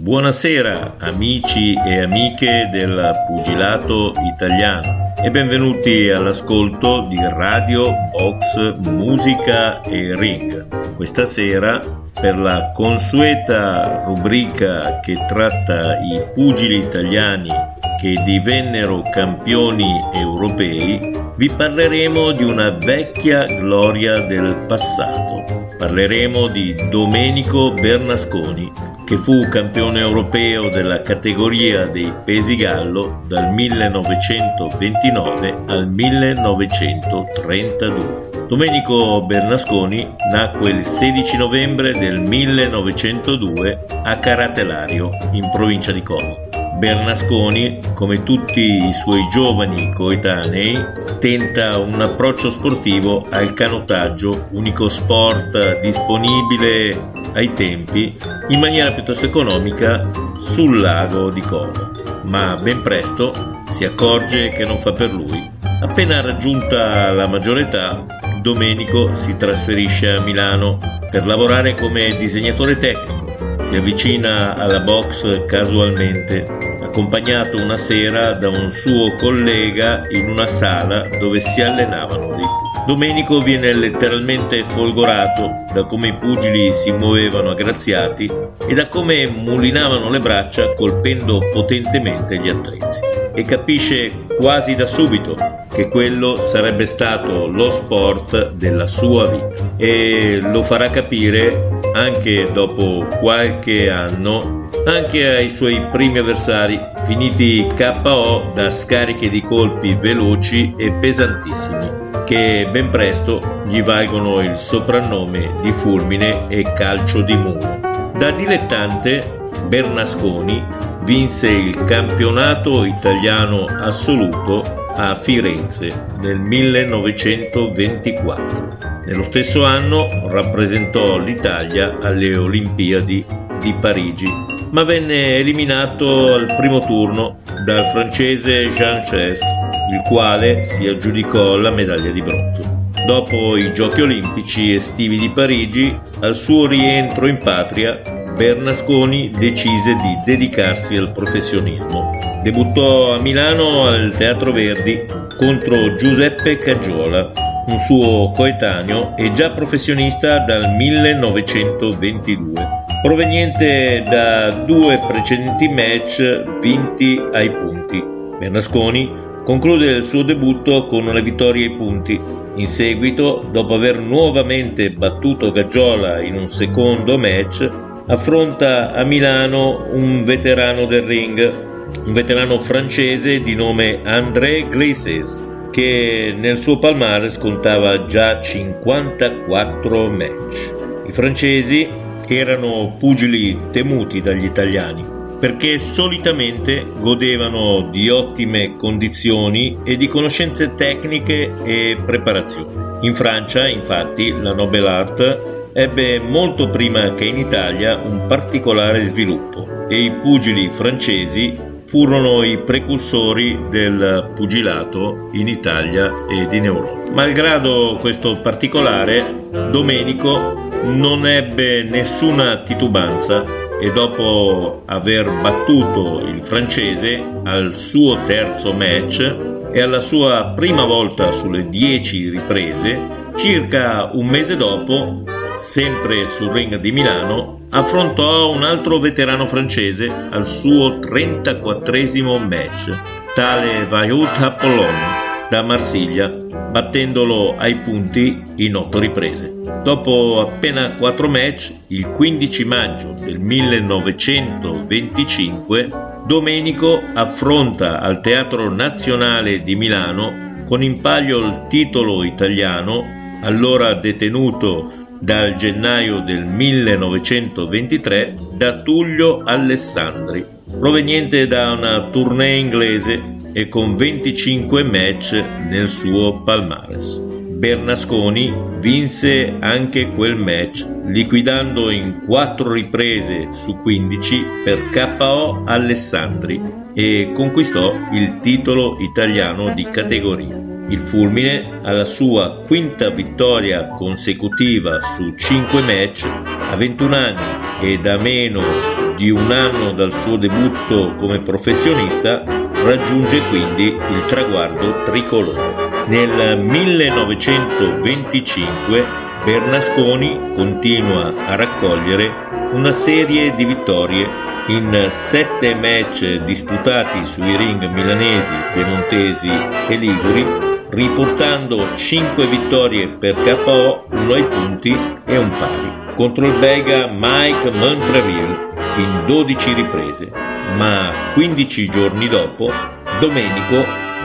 Buonasera amici e amiche del pugilato italiano e benvenuti all'ascolto di Radio Box Musica e Ring. Questa sera per la consueta rubrica che tratta i pugili italiani che divennero campioni europei, vi parleremo di una vecchia gloria del passato. Parleremo di Domenico Bernasconi, che fu campione europeo della categoria dei pesi gallo dal 1929 al 1932. Domenico Bernasconi nacque il 16 novembre del 1902 a Caratelario, in provincia di Como. Bernasconi, come tutti i suoi giovani coetanei, tenta un approccio sportivo al canottaggio, unico sport disponibile ai tempi, in maniera piuttosto economica sul lago di Como. Ma ben presto si accorge che non fa per lui. Appena raggiunta la maggiore età, Domenico si trasferisce a Milano per lavorare come disegnatore tecnico. Si avvicina alla box casualmente accompagnato una sera da un suo collega in una sala dove si allenavano dei pugili. Domenico viene letteralmente folgorato da come i pugili si muovevano aggraziati e da come mulinavano le braccia colpendo potentemente gli attrezzi e capisce quasi da subito che quello sarebbe stato lo sport della sua vita e lo farà capire anche dopo qualche anno anche ai suoi primi avversari, finiti KO da scariche di colpi veloci e pesantissimi, che ben presto gli valgono il soprannome di fulmine e calcio di muro. Da dilettante, Bernasconi vinse il campionato italiano assoluto a Firenze nel 1924. Nello stesso anno rappresentò l'Italia alle Olimpiadi di Parigi ma venne eliminato al primo turno dal francese Jean Chess, il quale si aggiudicò la medaglia di bronzo. Dopo i Giochi olimpici estivi di Parigi, al suo rientro in patria, Bernasconi decise di dedicarsi al professionismo. Debuttò a Milano al Teatro Verdi contro Giuseppe Caggiola, un suo coetaneo e già professionista dal 1922 proveniente da due precedenti match vinti ai punti. Bernasconi conclude il suo debutto con una vittoria ai punti. In seguito, dopo aver nuovamente battuto Gaggiola in un secondo match, affronta a Milano un veterano del ring, un veterano francese di nome André Glaces, che nel suo palmare scontava già 54 match. I francesi erano pugili temuti dagli italiani perché solitamente godevano di ottime condizioni e di conoscenze tecniche e preparazione. In Francia, infatti, la Nobel Art ebbe molto prima che in Italia un particolare sviluppo e i pugili francesi furono i precursori del pugilato in Italia ed in Europa. Malgrado questo particolare, Domenico non ebbe nessuna titubanza e dopo aver battuto il francese al suo terzo match e alla sua prima volta sulle 10 riprese, circa un mese dopo, sempre sul ring di Milano, affrontò un altro veterano francese al suo 34 match, tale Vayut Apollon da Marsiglia, battendolo ai punti in otto riprese. Dopo appena quattro match, il 15 maggio del 1925, Domenico affronta al Teatro Nazionale di Milano con in palio il titolo italiano, allora detenuto dal gennaio del 1923 da Tullio Alessandri, proveniente da una tournée inglese e con 25 match nel suo palmares. Bernasconi vinse anche quel match liquidando in 4 riprese su 15 per KO Alessandri e conquistò il titolo italiano di categoria. Il fulmine alla sua quinta vittoria consecutiva su 5 match a 21 anni e da meno di un anno dal suo debutto come professionista, raggiunge quindi il traguardo tricolore. Nel 1925 Bernasconi continua a raccogliere una serie di vittorie in sette match disputati sui ring milanesi, piemontesi e liguri riportando 5 vittorie per KO, 1 ai punti e un pari. Contro il belga Mike Montreville in 12 riprese, ma 15 giorni dopo Domenico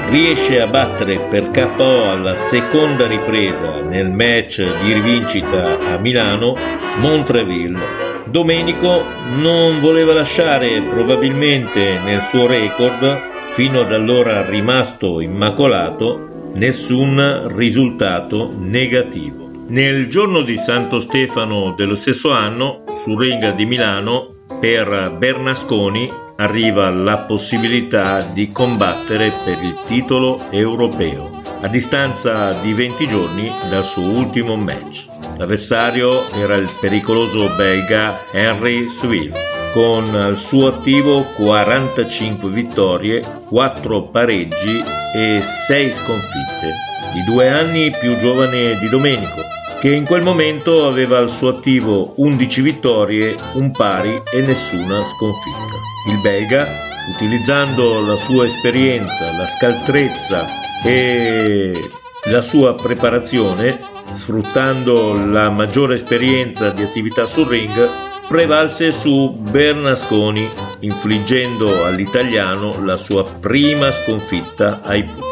riesce a battere per KO alla seconda ripresa nel match di rivincita a Milano Montreville. Domenico non voleva lasciare probabilmente nel suo record, fino ad allora rimasto immacolato, nessun risultato negativo. Nel giorno di Santo Stefano dello stesso anno, sul ring di Milano, per Bernasconi arriva la possibilità di combattere per il titolo europeo, a distanza di 20 giorni dal suo ultimo match. L'avversario era il pericoloso belga Henry Swill con al suo attivo 45 vittorie, 4 pareggi e 6 sconfitte. Di due anni più giovane di Domenico, che in quel momento aveva al suo attivo 11 vittorie, un pari e nessuna sconfitta. Il belga, utilizzando la sua esperienza, la scaltrezza e la sua preparazione, sfruttando la maggiore esperienza di attività sul ring, prevalse su Bernasconi, infliggendo all'italiano la sua prima sconfitta ai punti.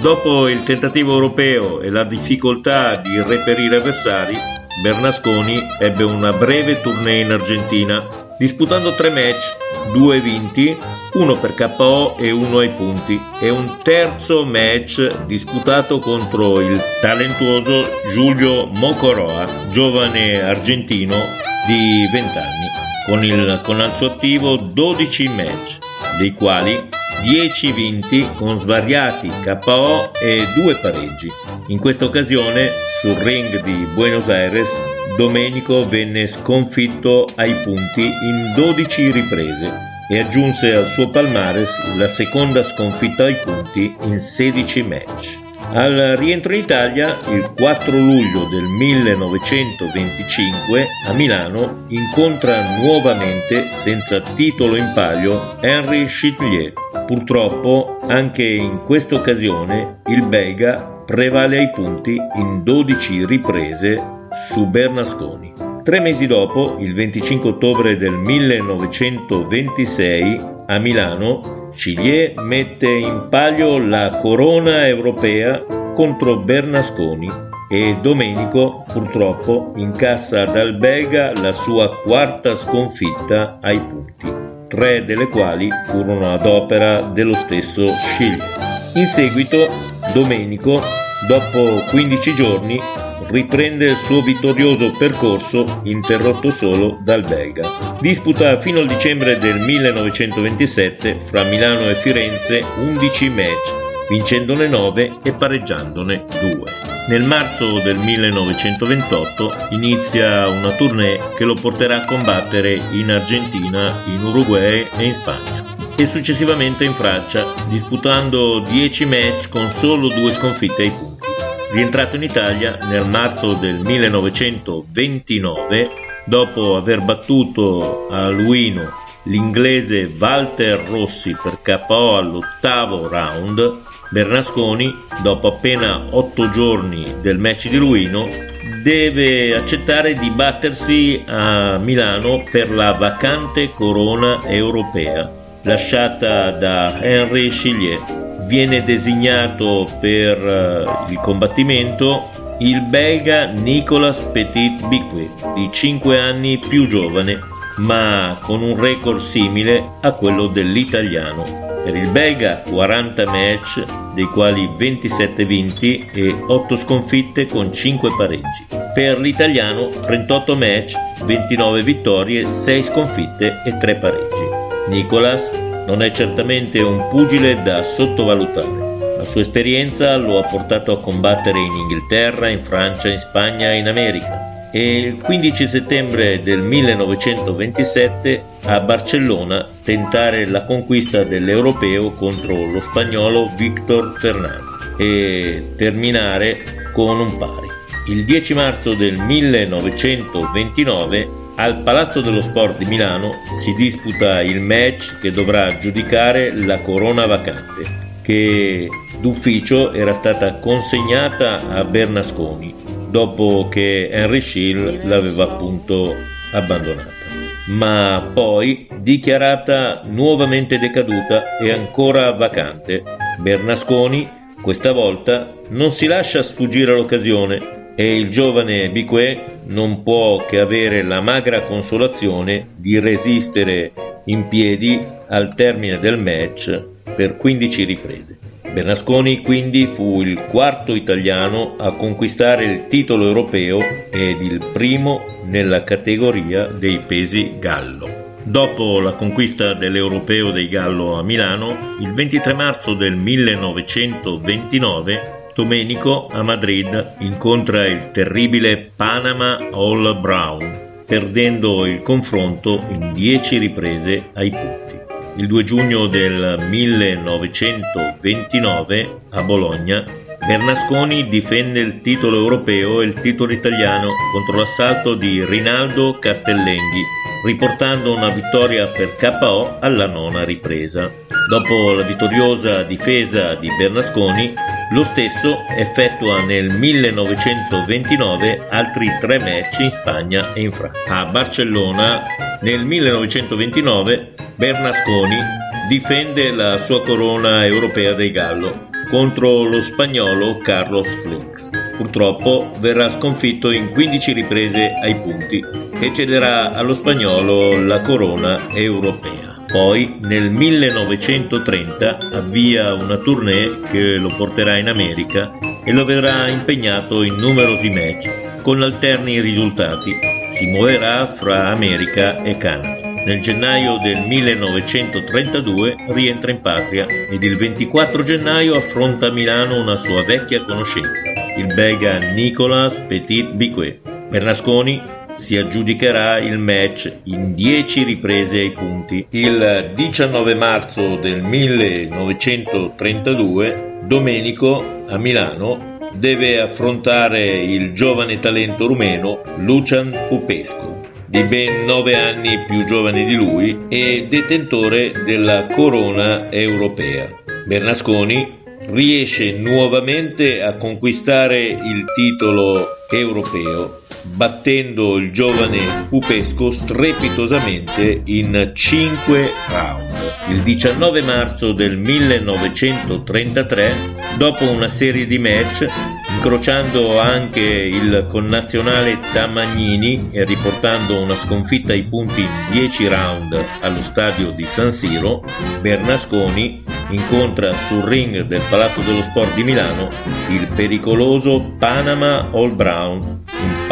Dopo il tentativo europeo e la difficoltà di reperire avversari, Bernasconi ebbe una breve tournée in Argentina, disputando tre match, due vinti, uno per KO e uno ai punti, e un terzo match disputato contro il talentuoso Giulio Mocoroa, giovane argentino di 20 anni, con, il, con al suo attivo 12 match, dei quali 10 vinti con svariati KO e 2 pareggi. In questa occasione, sul ring di Buenos Aires, Domenico venne sconfitto ai punti in 12 riprese e aggiunse al suo palmares la seconda sconfitta ai punti in 16 match. Al rientro in Italia, il 4 luglio del 1925, a Milano, incontra nuovamente, senza titolo in palio, Henri Chitelier. Purtroppo, anche in questa occasione, il belga prevale ai punti in 12 riprese su Bernasconi. Tre mesi dopo, il 25 ottobre del 1926, a Milano, Cillier mette in palio la corona europea contro Bernasconi e Domenico purtroppo incassa dal belga la sua quarta sconfitta ai punti, tre delle quali furono ad opera dello stesso Cillier. In seguito Domenico, dopo 15 giorni, riprende il suo vittorioso percorso interrotto solo dal belga. Disputa fino al dicembre del 1927 fra Milano e Firenze 11 match vincendone 9 e pareggiandone 2. Nel marzo del 1928 inizia una tournée che lo porterà a combattere in Argentina, in Uruguay e in Spagna e successivamente in Francia, disputando 10 match con solo due sconfitte ai punti. Rientrato in Italia nel marzo del 1929, dopo aver battuto a Luino l'inglese Walter Rossi per KO all'ottavo round, Bernasconi, dopo appena otto giorni del match di Luino, deve accettare di battersi a Milano per la vacante corona europea lasciata da Henry Chillier viene designato per uh, il combattimento il belga Nicolas Petit Biquet, di 5 anni più giovane, ma con un record simile a quello dell'italiano. Per il belga 40 match, dei quali 27 vinti e 8 sconfitte con 5 pareggi. Per l'italiano 38 match, 29 vittorie, 6 sconfitte e 3 pareggi. Nicolas non è certamente un pugile da sottovalutare. La sua esperienza lo ha portato a combattere in Inghilterra, in Francia, in Spagna e in America. e il 15 settembre del 1927 a Barcellona tentare la conquista dell'europeo contro lo spagnolo Víctor Fernandez e terminare con un pari. Il 10 marzo del 1929 al Palazzo dello Sport di Milano si disputa il match che dovrà giudicare la corona vacante, che d'ufficio era stata consegnata a Bernasconi dopo che Henry Schill l'aveva appunto abbandonata. Ma poi, dichiarata nuovamente decaduta e ancora vacante, Bernasconi questa volta non si lascia sfuggire l'occasione e il giovane Biquet non può che avere la magra consolazione di resistere in piedi al termine del match per 15 riprese. Bernasconi quindi fu il quarto italiano a conquistare il titolo europeo ed il primo nella categoria dei pesi gallo. Dopo la conquista dell'Europeo dei Gallo a Milano, il 23 marzo del 1929 Domenico a Madrid incontra il terribile Panama All Brown, perdendo il confronto in 10 riprese ai punti. Il 2 giugno del 1929 a Bologna Bernasconi difende il titolo europeo e il titolo italiano contro l'assalto di Rinaldo Castellenghi, riportando una vittoria per KO alla nona ripresa. Dopo la vittoriosa difesa di Bernasconi, lo stesso effettua nel 1929 altri tre match in Spagna e in Francia. A Barcellona, nel 1929, Bernasconi difende la sua corona europea dei Gallo contro lo spagnolo Carlos Flix. Purtroppo verrà sconfitto in 15 riprese ai punti e cederà allo spagnolo la corona europea. Poi nel 1930 avvia una tournée che lo porterà in America e lo vedrà impegnato in numerosi match con alterni risultati. Si muoverà fra America e Canada. Nel gennaio del 1932 rientra in patria ed il 24 gennaio affronta a Milano una sua vecchia conoscenza, il belga Nicolas Petit Biquet. Bernasconi si aggiudicherà il match in 10 riprese ai punti. Il 19 marzo del 1932 Domenico a Milano deve affrontare il giovane talento rumeno Lucian Pupescu di ben nove anni più giovane di lui e detentore della corona europea. Bernasconi riesce nuovamente a conquistare il titolo europeo battendo il giovane Pupesco strepitosamente in 5 round. Il 19 marzo del 1933, dopo una serie di match, incrociando anche il connazionale Tamagnini e riportando una sconfitta ai punti in 10 round allo stadio di San Siro, Bernasconi incontra sul ring del Palazzo dello Sport di Milano il pericoloso Panama All Brown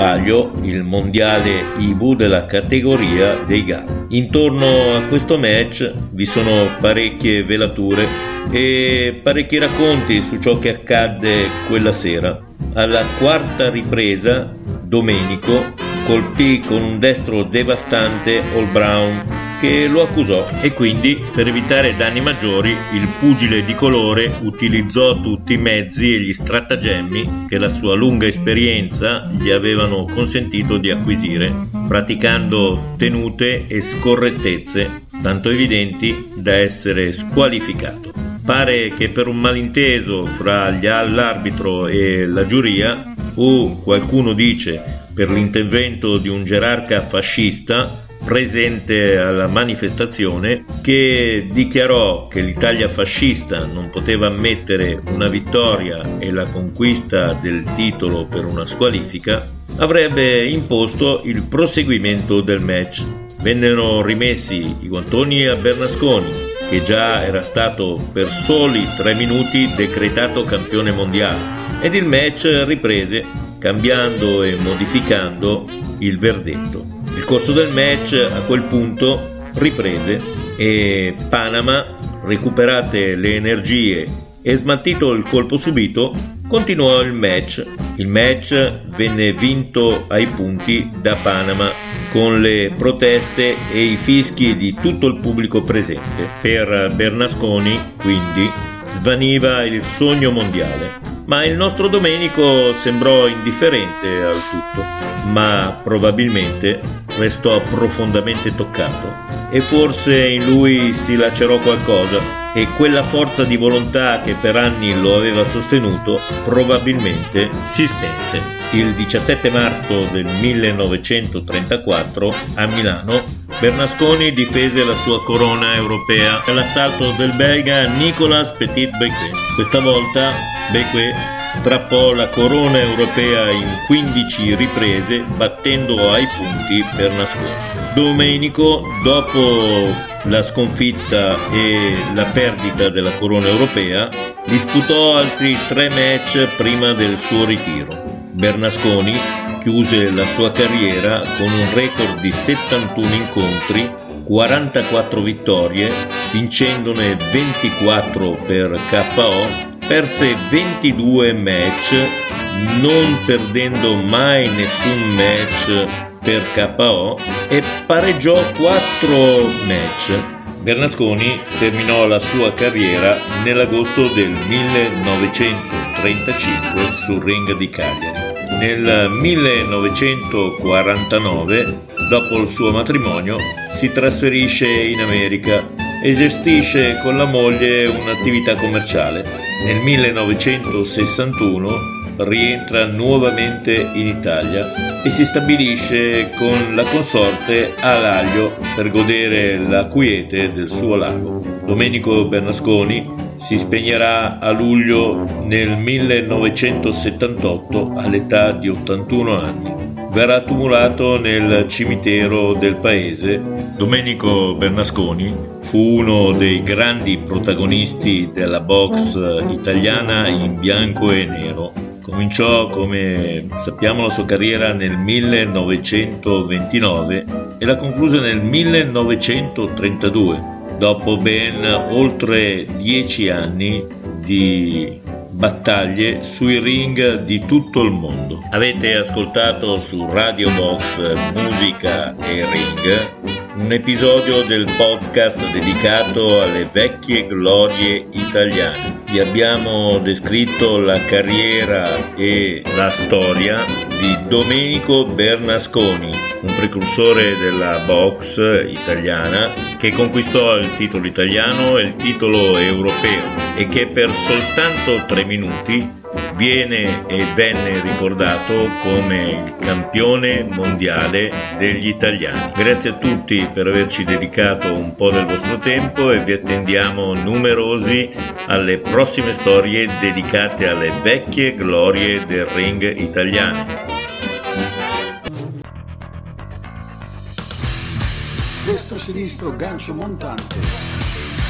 palio il mondiale IBU della categoria dei GAP. Intorno a questo match vi sono parecchie velature e parecchi racconti su ciò che accadde quella sera. Alla quarta ripresa, Domenico colpì con un destro devastante All Brown che lo accusò e quindi per evitare danni maggiori il pugile di colore utilizzò tutti i mezzi e gli stratagemmi che la sua lunga esperienza gli avevano consentito di acquisire, praticando tenute e scorrettezze tanto evidenti da essere squalificato. Pare che per un malinteso fra l'arbitro e la giuria, o qualcuno dice per l'intervento di un gerarca fascista, presente alla manifestazione che dichiarò che l'Italia fascista non poteva ammettere una vittoria e la conquista del titolo per una squalifica, avrebbe imposto il proseguimento del match. Vennero rimessi i guantoni a Bernasconi, che già era stato per soli tre minuti decretato campione mondiale, ed il match riprese cambiando e modificando il verdetto. Il corso del match a quel punto riprese e Panama, recuperate le energie e smaltito il colpo subito, continuò il match. Il match venne vinto ai punti da Panama con le proteste e i fischi di tutto il pubblico presente. Per Bernasconi, quindi, svaniva il sogno mondiale. Ma il nostro Domenico sembrò indifferente al tutto, ma probabilmente restò profondamente toccato e forse in lui si lacerò qualcosa e quella forza di volontà che per anni lo aveva sostenuto probabilmente si spense. Il 17 marzo del 1934 a Milano Bernasconi difese la sua corona europea dall'assalto del belga Nicolas Petit-Becquet. Questa volta Becquet strappò la corona europea in 15 riprese battendo ai punti Bernasconi. Domenico, dopo la sconfitta e la perdita della corona europea, disputò altri tre match prima del suo ritiro. Bernasconi chiuse la sua carriera con un record di 71 incontri, 44 vittorie, vincendone 24 per KO, perse 22 match, non perdendo mai nessun match per KO e pareggiò 4 match. Bernasconi terminò la sua carriera nell'agosto del 1935 sul ring di Cagliari. Nel 1949, dopo il suo matrimonio, si trasferisce in America e gestisce con la moglie un'attività commerciale. Nel 1961 rientra nuovamente in Italia e si stabilisce con la consorte a Laglio per godere la quiete del suo lago. Domenico Bernasconi si spegnerà a luglio nel 1978 all'età di 81 anni. Verrà tumulato nel cimitero del paese. Domenico Bernasconi fu uno dei grandi protagonisti della box italiana in bianco e nero. Cominciò, come sappiamo, la sua carriera nel 1929 e la concluse nel 1932 dopo ben oltre dieci anni di battaglie sui ring di tutto il mondo. Avete ascoltato su Radio Box Musica e Ring un episodio del podcast dedicato alle vecchie glorie italiane. Vi abbiamo descritto la carriera e la storia di Domenico Bernasconi, un precursore della box italiana che conquistò il titolo italiano e il titolo europeo e che per soltanto tre minuti viene e venne ricordato come il campione mondiale degli italiani. Grazie a tutti per averci dedicato un po' del vostro tempo e vi attendiamo numerosi alle prossime storie dedicate alle vecchie glorie del ring italiane. Destro sinistro gancio montante.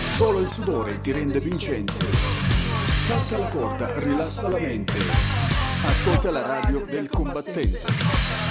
Solo il sudore ti rende vincente. Salta la corda, rilassa la mente. Ascolta la radio del combattente.